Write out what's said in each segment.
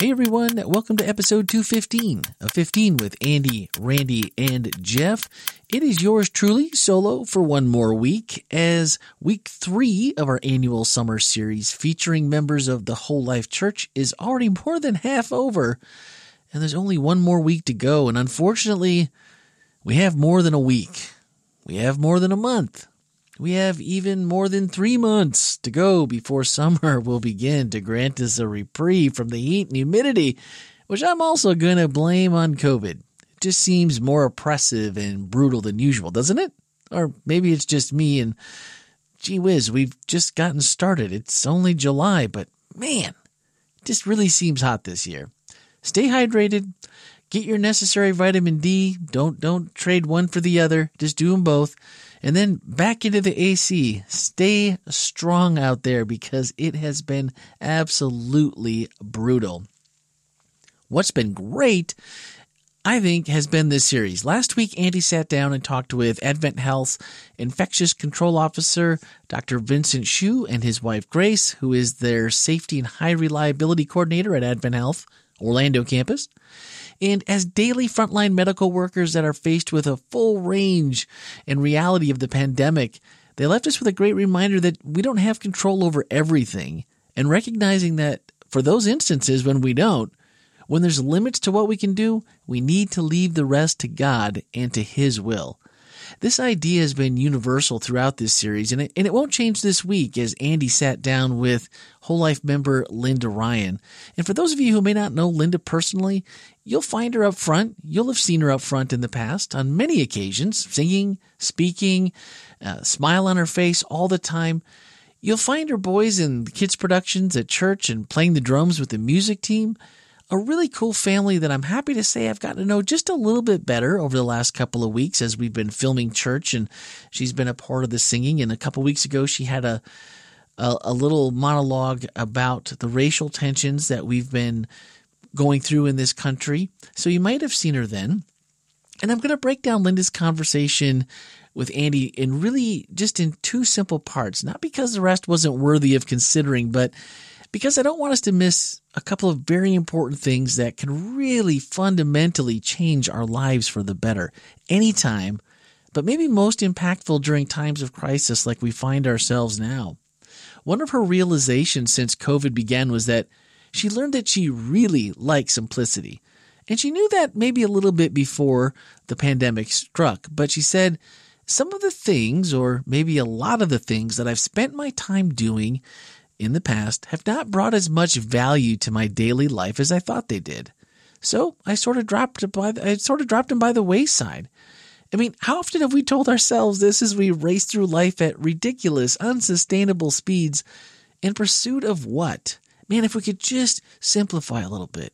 Hey everyone, welcome to episode 215 of 15 with Andy, Randy, and Jeff. It is yours truly, solo, for one more week, as week three of our annual summer series featuring members of the Whole Life Church is already more than half over, and there's only one more week to go, and unfortunately, we have more than a week. We have more than a month. We have even more than three months to go before summer will begin to grant us a reprieve from the heat and humidity, which I'm also going to blame on COVID. It just seems more oppressive and brutal than usual, doesn't it? Or maybe it's just me and gee whiz, we've just gotten started. It's only July, but man, it just really seems hot this year. Stay hydrated. Get your necessary vitamin D. Don't don't trade one for the other. Just do them both and then back into the AC. Stay strong out there because it has been absolutely brutal. What's been great, I think, has been this series. Last week, Andy sat down and talked with Advent Health's infectious control officer, Dr. Vincent Shu, and his wife Grace, who is their safety and high reliability coordinator at Advent Health, Orlando campus. And as daily frontline medical workers that are faced with a full range and reality of the pandemic, they left us with a great reminder that we don't have control over everything and recognizing that for those instances when we don't, when there's limits to what we can do, we need to leave the rest to God and to His will. This idea has been universal throughout this series, and it, and it won't change this week as Andy sat down with Whole Life member Linda Ryan. And for those of you who may not know Linda personally, you'll find her up front. You'll have seen her up front in the past on many occasions, singing, speaking, uh, smile on her face all the time. You'll find her boys in kids' productions at church and playing the drums with the music team a really cool family that I'm happy to say I've gotten to know just a little bit better over the last couple of weeks as we've been filming church and she's been a part of the singing. And a couple weeks ago, she had a, a, a little monologue about the racial tensions that we've been going through in this country. So you might have seen her then. And I'm going to break down Linda's conversation with Andy in really just in two simple parts, not because the rest wasn't worthy of considering, but because I don't want us to miss a couple of very important things that can really fundamentally change our lives for the better anytime, but maybe most impactful during times of crisis like we find ourselves now. One of her realizations since COVID began was that she learned that she really liked simplicity. And she knew that maybe a little bit before the pandemic struck, but she said, some of the things, or maybe a lot of the things that I've spent my time doing in the past have not brought as much value to my daily life as I thought they did. So I sort of dropped by the, I sort of dropped them by the wayside. I mean, how often have we told ourselves this as we race through life at ridiculous, unsustainable speeds in pursuit of what? Man, if we could just simplify a little bit.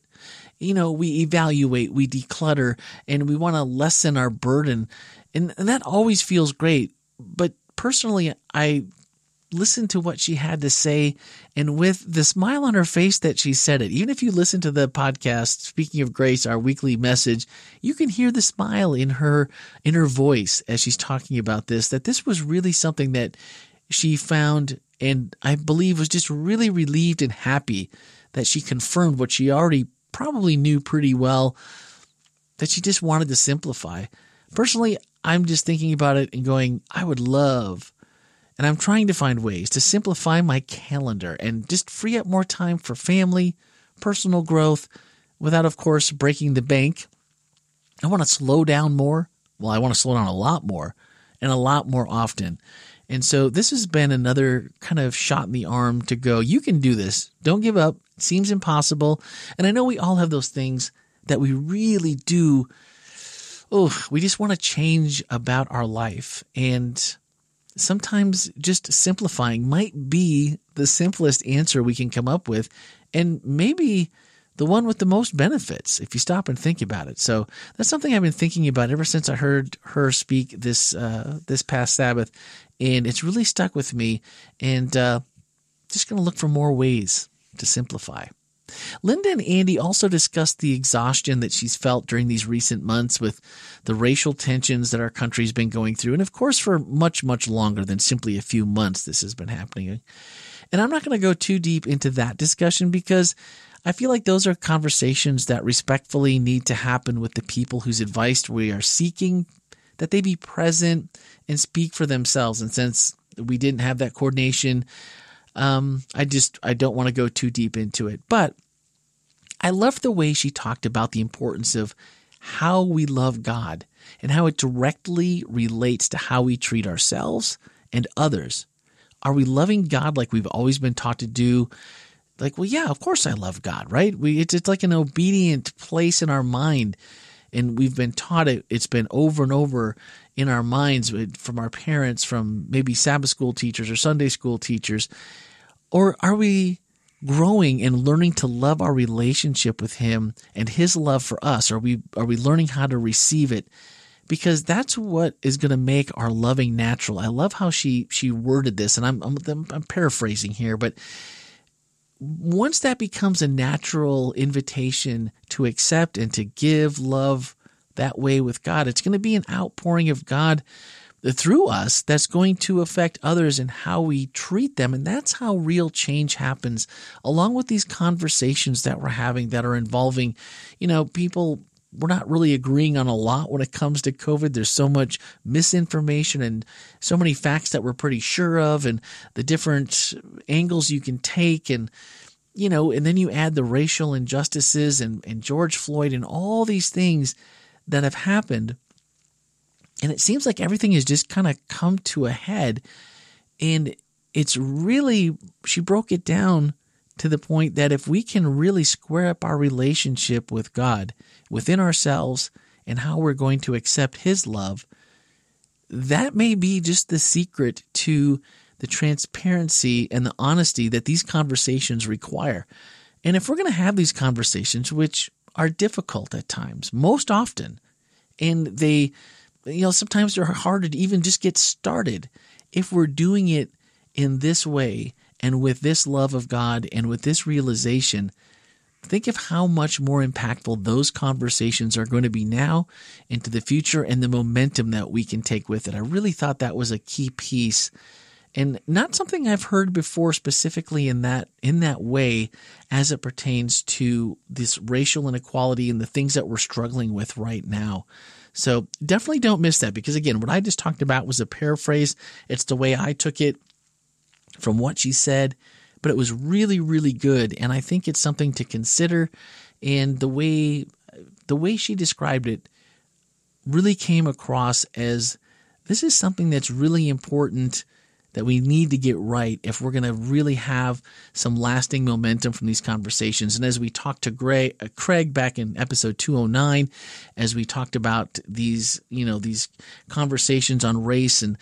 You know, we evaluate, we declutter, and we want to lessen our burden. And, and that always feels great. But personally, I listen to what she had to say and with the smile on her face that she said it. Even if you listen to the podcast, speaking of grace, our weekly message, you can hear the smile in her, in her voice as she's talking about this, that this was really something that she found and I believe was just really relieved and happy that she confirmed what she already probably knew pretty well that she just wanted to simplify. Personally, I'm just thinking about it and going, I would love and I'm trying to find ways to simplify my calendar and just free up more time for family, personal growth, without, of course, breaking the bank. I want to slow down more. Well, I want to slow down a lot more and a lot more often. And so this has been another kind of shot in the arm to go, you can do this. Don't give up. It seems impossible. And I know we all have those things that we really do. Oh, we just want to change about our life. And sometimes just simplifying might be the simplest answer we can come up with, and maybe the one with the most benefits if you stop and think about it. So that's something I've been thinking about ever since I heard her speak this uh, this past Sabbath, and it's really stuck with me. And uh, just going to look for more ways to simplify. Linda and Andy also discussed the exhaustion that she's felt during these recent months with the racial tensions that our country's been going through. And of course, for much, much longer than simply a few months, this has been happening. And I'm not going to go too deep into that discussion because I feel like those are conversations that respectfully need to happen with the people whose advice we are seeking, that they be present and speak for themselves. And since we didn't have that coordination, um, I just I don't want to go too deep into it. But I love the way she talked about the importance of how we love God and how it directly relates to how we treat ourselves and others. Are we loving God like we've always been taught to do? Like, well, yeah, of course I love God, right? We it's, it's like an obedient place in our mind, and we've been taught it. It's been over and over in our minds from our parents, from maybe Sabbath school teachers or Sunday school teachers, or are we growing and learning to love our relationship with Him and His love for us? Are we are we learning how to receive it? Because that's what is going to make our loving natural. I love how she she worded this, and I'm I'm, I'm paraphrasing here, but once that becomes a natural invitation to accept and to give love that way with God, it's going to be an outpouring of God through us that's going to affect others and how we treat them. And that's how real change happens, along with these conversations that we're having that are involving, you know, people. We're not really agreeing on a lot when it comes to COVID. There's so much misinformation and so many facts that we're pretty sure of, and the different angles you can take. And, you know, and then you add the racial injustices and, and George Floyd and all these things that have happened and it seems like everything has just kind of come to a head. And it's really, she broke it down to the point that if we can really square up our relationship with God within ourselves and how we're going to accept His love, that may be just the secret to the transparency and the honesty that these conversations require. And if we're going to have these conversations, which are difficult at times, most often, and they you know, sometimes they're harder to even just get started. If we're doing it in this way and with this love of God and with this realization, think of how much more impactful those conversations are going to be now into the future and the momentum that we can take with it. I really thought that was a key piece and not something I've heard before specifically in that in that way as it pertains to this racial inequality and the things that we're struggling with right now. So definitely don't miss that because again, what I just talked about was a paraphrase. It's the way I took it from what she said, but it was really, really good. And I think it's something to consider. And the way, the way she described it really came across as this is something that's really important that we need to get right if we're going to really have some lasting momentum from these conversations. And as we talked to Gray, uh, Craig back in episode 209, as we talked about these, you know, these conversations on race and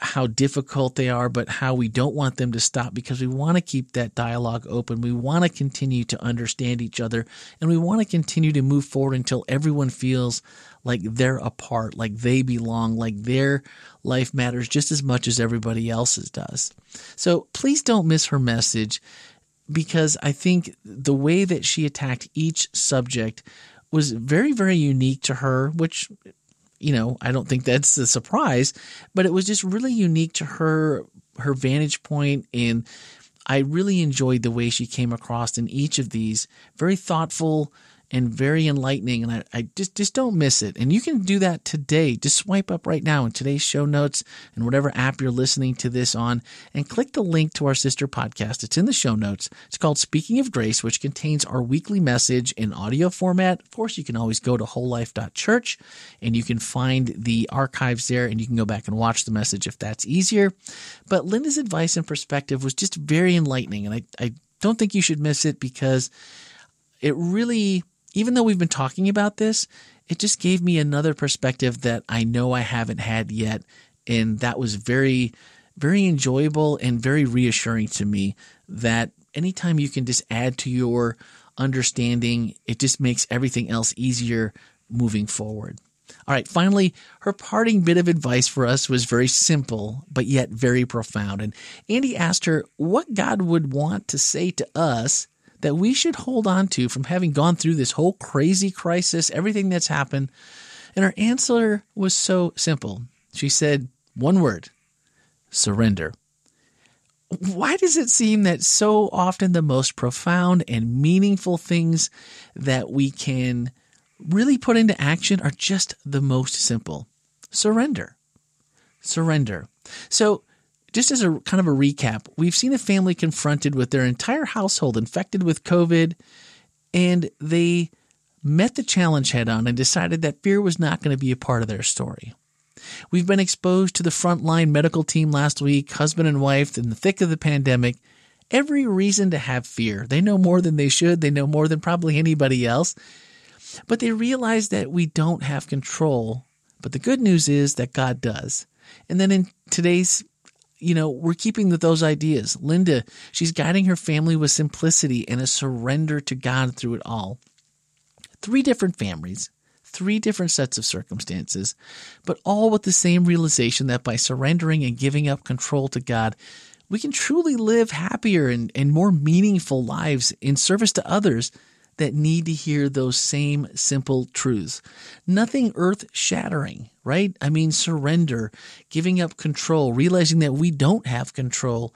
how difficult they are, but how we don't want them to stop because we want to keep that dialogue open. We want to continue to understand each other and we want to continue to move forward until everyone feels like they're a part, like they belong, like their life matters just as much as everybody else's does. So please don't miss her message because I think the way that she attacked each subject was very, very unique to her, which you know, I don't think that's a surprise, but it was just really unique to her her vantage point and I really enjoyed the way she came across in each of these. Very thoughtful, and very enlightening. And I, I, just just don't miss it. And you can do that today. Just swipe up right now in today's show notes and whatever app you're listening to this on, and click the link to our sister podcast. It's in the show notes. It's called Speaking of Grace, which contains our weekly message in audio format. Of course, you can always go to wholelife.church and you can find the archives there, and you can go back and watch the message if that's easier. But Linda's advice and perspective was just very enlightening, and I, I don't think you should miss it because it really even though we've been talking about this, it just gave me another perspective that I know I haven't had yet. And that was very, very enjoyable and very reassuring to me that anytime you can just add to your understanding, it just makes everything else easier moving forward. All right, finally, her parting bit of advice for us was very simple, but yet very profound. And Andy asked her what God would want to say to us that we should hold on to from having gone through this whole crazy crisis, everything that's happened? And her answer was so simple. She said one word surrender. why does it seem that so often the most profound and meaningful things that we can really put into action are just the most simple? Surrender. Surrender. So, just as a kind of a recap, we've seen a family confronted with their entire household infected with COVID, and they met the challenge head on and decided that fear was not going to be a part of their story. We've been exposed to the frontline medical team last week, husband and wife, in the thick of the pandemic. Every reason to have fear. They know more than they should. They know more than probably anybody else. But they realize that we don't have control. But the good news is that God does. And then in today's, you know, we're keeping those ideas. Linda, she's guiding her family with simplicity and a surrender to God through it all. Three different families, three different sets of circumstances, but all with the same realization that by surrendering and giving up control to God, we can truly live happier and, and more meaningful lives in service to others that need to hear those same simple truths. Nothing earth shattering, right? I mean, surrender, giving up control, realizing that we don't have control.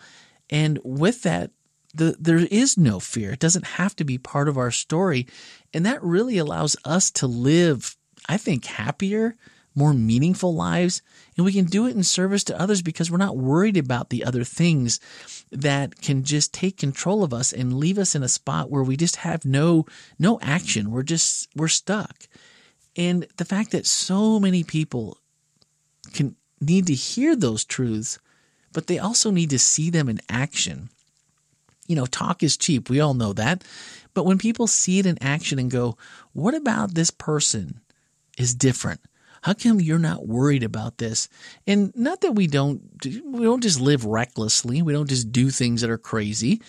And with that, the, there is no fear. It doesn't have to be part of our story. And that really allows us to live, I think, happier, more meaningful lives. And we can do it in service to others because we're not worried about the other things that can just take control of us and leave us in a spot where we just have no no action. We're just we're stuck. And the fact that so many people can need to hear those truths, but they also need to see them in action you know, talk is cheap. We all know that. But when people see it in action and go, what about this person is different? How come you're not worried about this? And not that we don't we don't just live recklessly. We don't just do things that are crazy,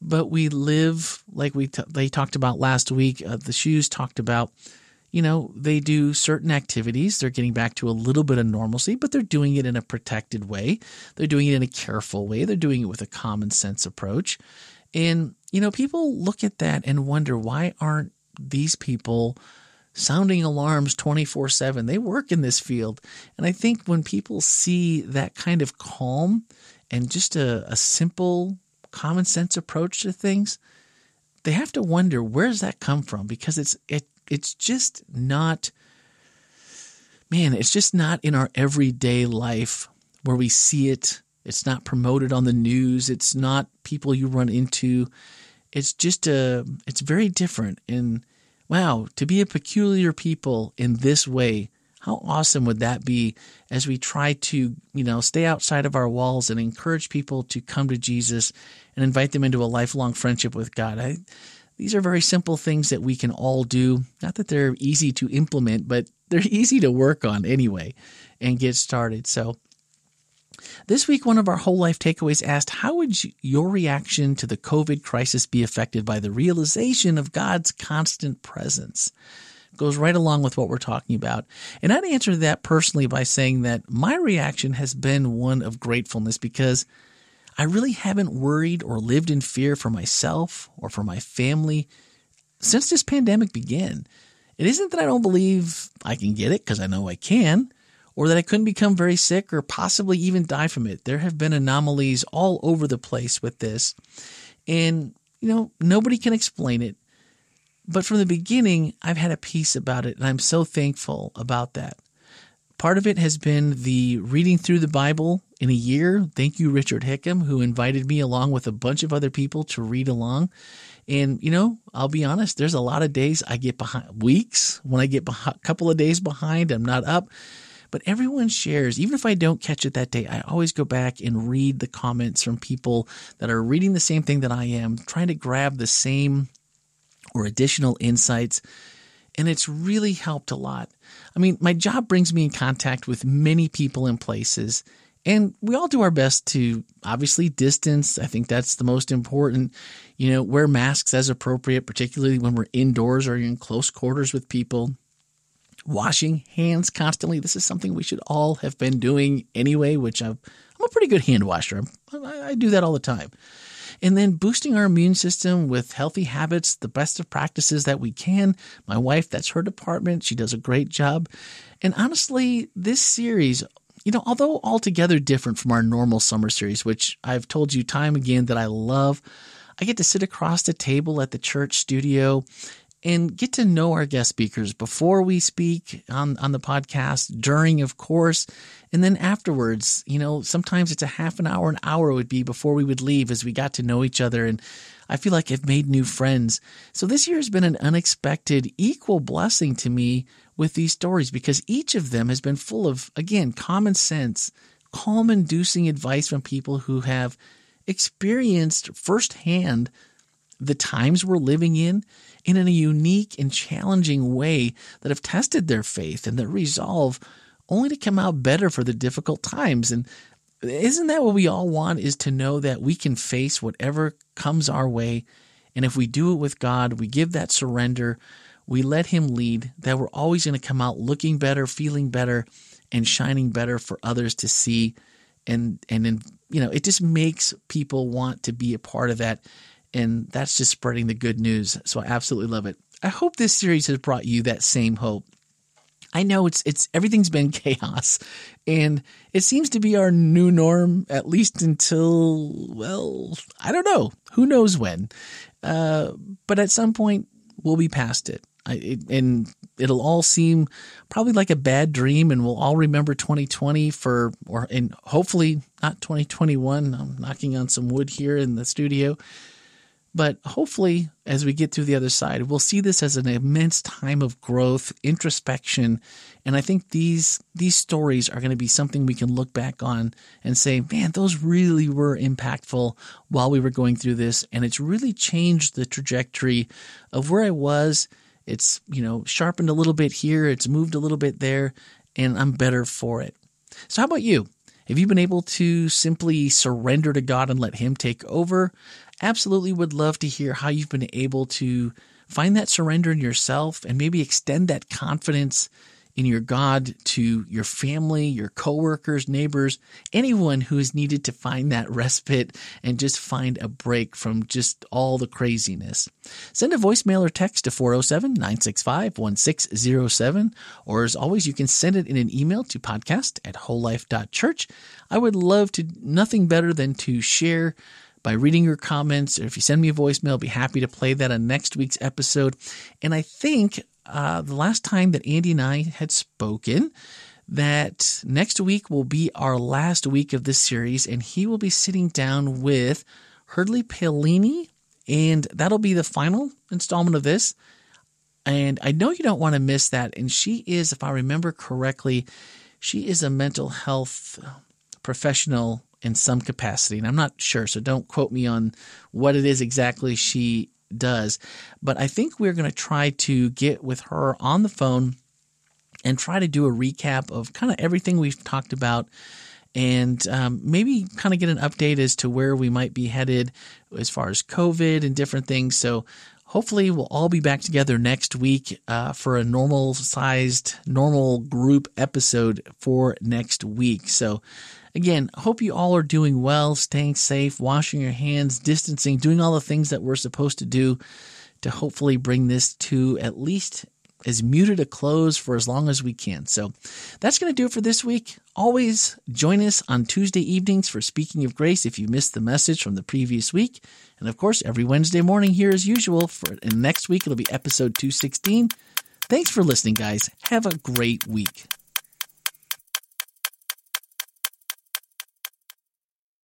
but we live like we t- they talked about last week. Uh, the Shus talked about you know, they do certain activities. They're getting back to a little bit of normalcy, but they're doing it in a protected way. They're doing it in a careful way. They're doing it with a common sense approach. And, you know, people look at that and wonder why aren't these people sounding alarms 24 7? They work in this field. And I think when people see that kind of calm and just a, a simple, common sense approach to things, they have to wonder where's that come from because it's it it's just not man, it's just not in our everyday life where we see it. It's not promoted on the news. It's not people you run into. It's just a it's very different and wow, to be a peculiar people in this way. How awesome would that be as we try to, you know, stay outside of our walls and encourage people to come to Jesus and invite them into a lifelong friendship with God? I these are very simple things that we can all do. Not that they're easy to implement, but they're easy to work on anyway and get started. So, this week, one of our whole life takeaways asked How would your reaction to the COVID crisis be affected by the realization of God's constant presence? Goes right along with what we're talking about. And I'd answer that personally by saying that my reaction has been one of gratefulness because I really haven't worried or lived in fear for myself or for my family since this pandemic began. It isn't that I don't believe I can get it because I know I can, or that I couldn't become very sick or possibly even die from it. There have been anomalies all over the place with this. And, you know, nobody can explain it. But from the beginning, I've had a peace about it, and I'm so thankful about that. Part of it has been the reading through the Bible in a year. Thank you, Richard Hickam, who invited me along with a bunch of other people to read along. And, you know, I'll be honest, there's a lot of days I get behind, weeks when I get a couple of days behind, I'm not up. But everyone shares, even if I don't catch it that day, I always go back and read the comments from people that are reading the same thing that I am, trying to grab the same or additional insights. And it's really helped a lot. I mean, my job brings me in contact with many people and places. And we all do our best to obviously distance. I think that's the most important. You know, wear masks as appropriate, particularly when we're indoors or in close quarters with people. Washing hands constantly. This is something we should all have been doing anyway, which I'm, I'm a pretty good hand washer. I, I do that all the time. And then boosting our immune system with healthy habits, the best of practices that we can. My wife, that's her department. She does a great job. And honestly, this series you know, although altogether different from our normal summer series, which I've told you time again that I love, I get to sit across the table at the church studio and get to know our guest speakers before we speak on, on the podcast, during, of course, and then afterwards. You know, sometimes it's a half an hour, an hour would be before we would leave as we got to know each other. And I feel like I've made new friends. So this year has been an unexpected, equal blessing to me with these stories because each of them has been full of, again, common sense, calm inducing advice from people who have experienced firsthand the times we're living in and in a unique and challenging way that have tested their faith and their resolve only to come out better for the difficult times. And isn't that what we all want is to know that we can face whatever comes our way. And if we do it with God, we give that surrender, we let Him lead, that we're always going to come out looking better, feeling better, and shining better for others to see. And, and then, you know, it just makes people want to be a part of that and that's just spreading the good news. So I absolutely love it. I hope this series has brought you that same hope. I know it's it's everything's been chaos and it seems to be our new norm at least until well, I don't know. Who knows when. Uh, but at some point we'll be past it. I, it. And it'll all seem probably like a bad dream and we'll all remember 2020 for or and hopefully not 2021. I'm knocking on some wood here in the studio but hopefully, as we get through the other side, we'll see this as an immense time of growth, introspection, and I think these these stories are going to be something we can look back on and say, "Man, those really were impactful while we were going through this, and it's really changed the trajectory of where I was. It's you know sharpened a little bit here, it's moved a little bit there, and I'm better for it." So, how about you? Have you been able to simply surrender to God and let Him take over? Absolutely would love to hear how you've been able to find that surrender in yourself and maybe extend that confidence in your God to your family, your coworkers, neighbors, anyone who has needed to find that respite and just find a break from just all the craziness. Send a voicemail or text to 407 965 1607, or as always, you can send it in an email to podcast at wholelife.church. I would love to, nothing better than to share by reading your comments. Or if you send me a voicemail, I'll be happy to play that on next week's episode. And I think uh, the last time that Andy and I had spoken, that next week will be our last week of this series, and he will be sitting down with Hurdley Paolini, and that'll be the final installment of this. And I know you don't want to miss that. And she is, if I remember correctly, she is a mental health professional in some capacity. And I'm not sure, so don't quote me on what it is exactly she does. But I think we're going to try to get with her on the phone and try to do a recap of kind of everything we've talked about and um, maybe kind of get an update as to where we might be headed as far as COVID and different things. So hopefully we'll all be back together next week uh, for a normal sized, normal group episode for next week. So Again, hope you all are doing well, staying safe, washing your hands, distancing, doing all the things that we're supposed to do to hopefully bring this to at least as muted a close for as long as we can. So that's going to do it for this week. Always join us on Tuesday evenings for Speaking of Grace if you missed the message from the previous week. And of course, every Wednesday morning here as usual. For and next week it'll be episode 216. Thanks for listening, guys. Have a great week.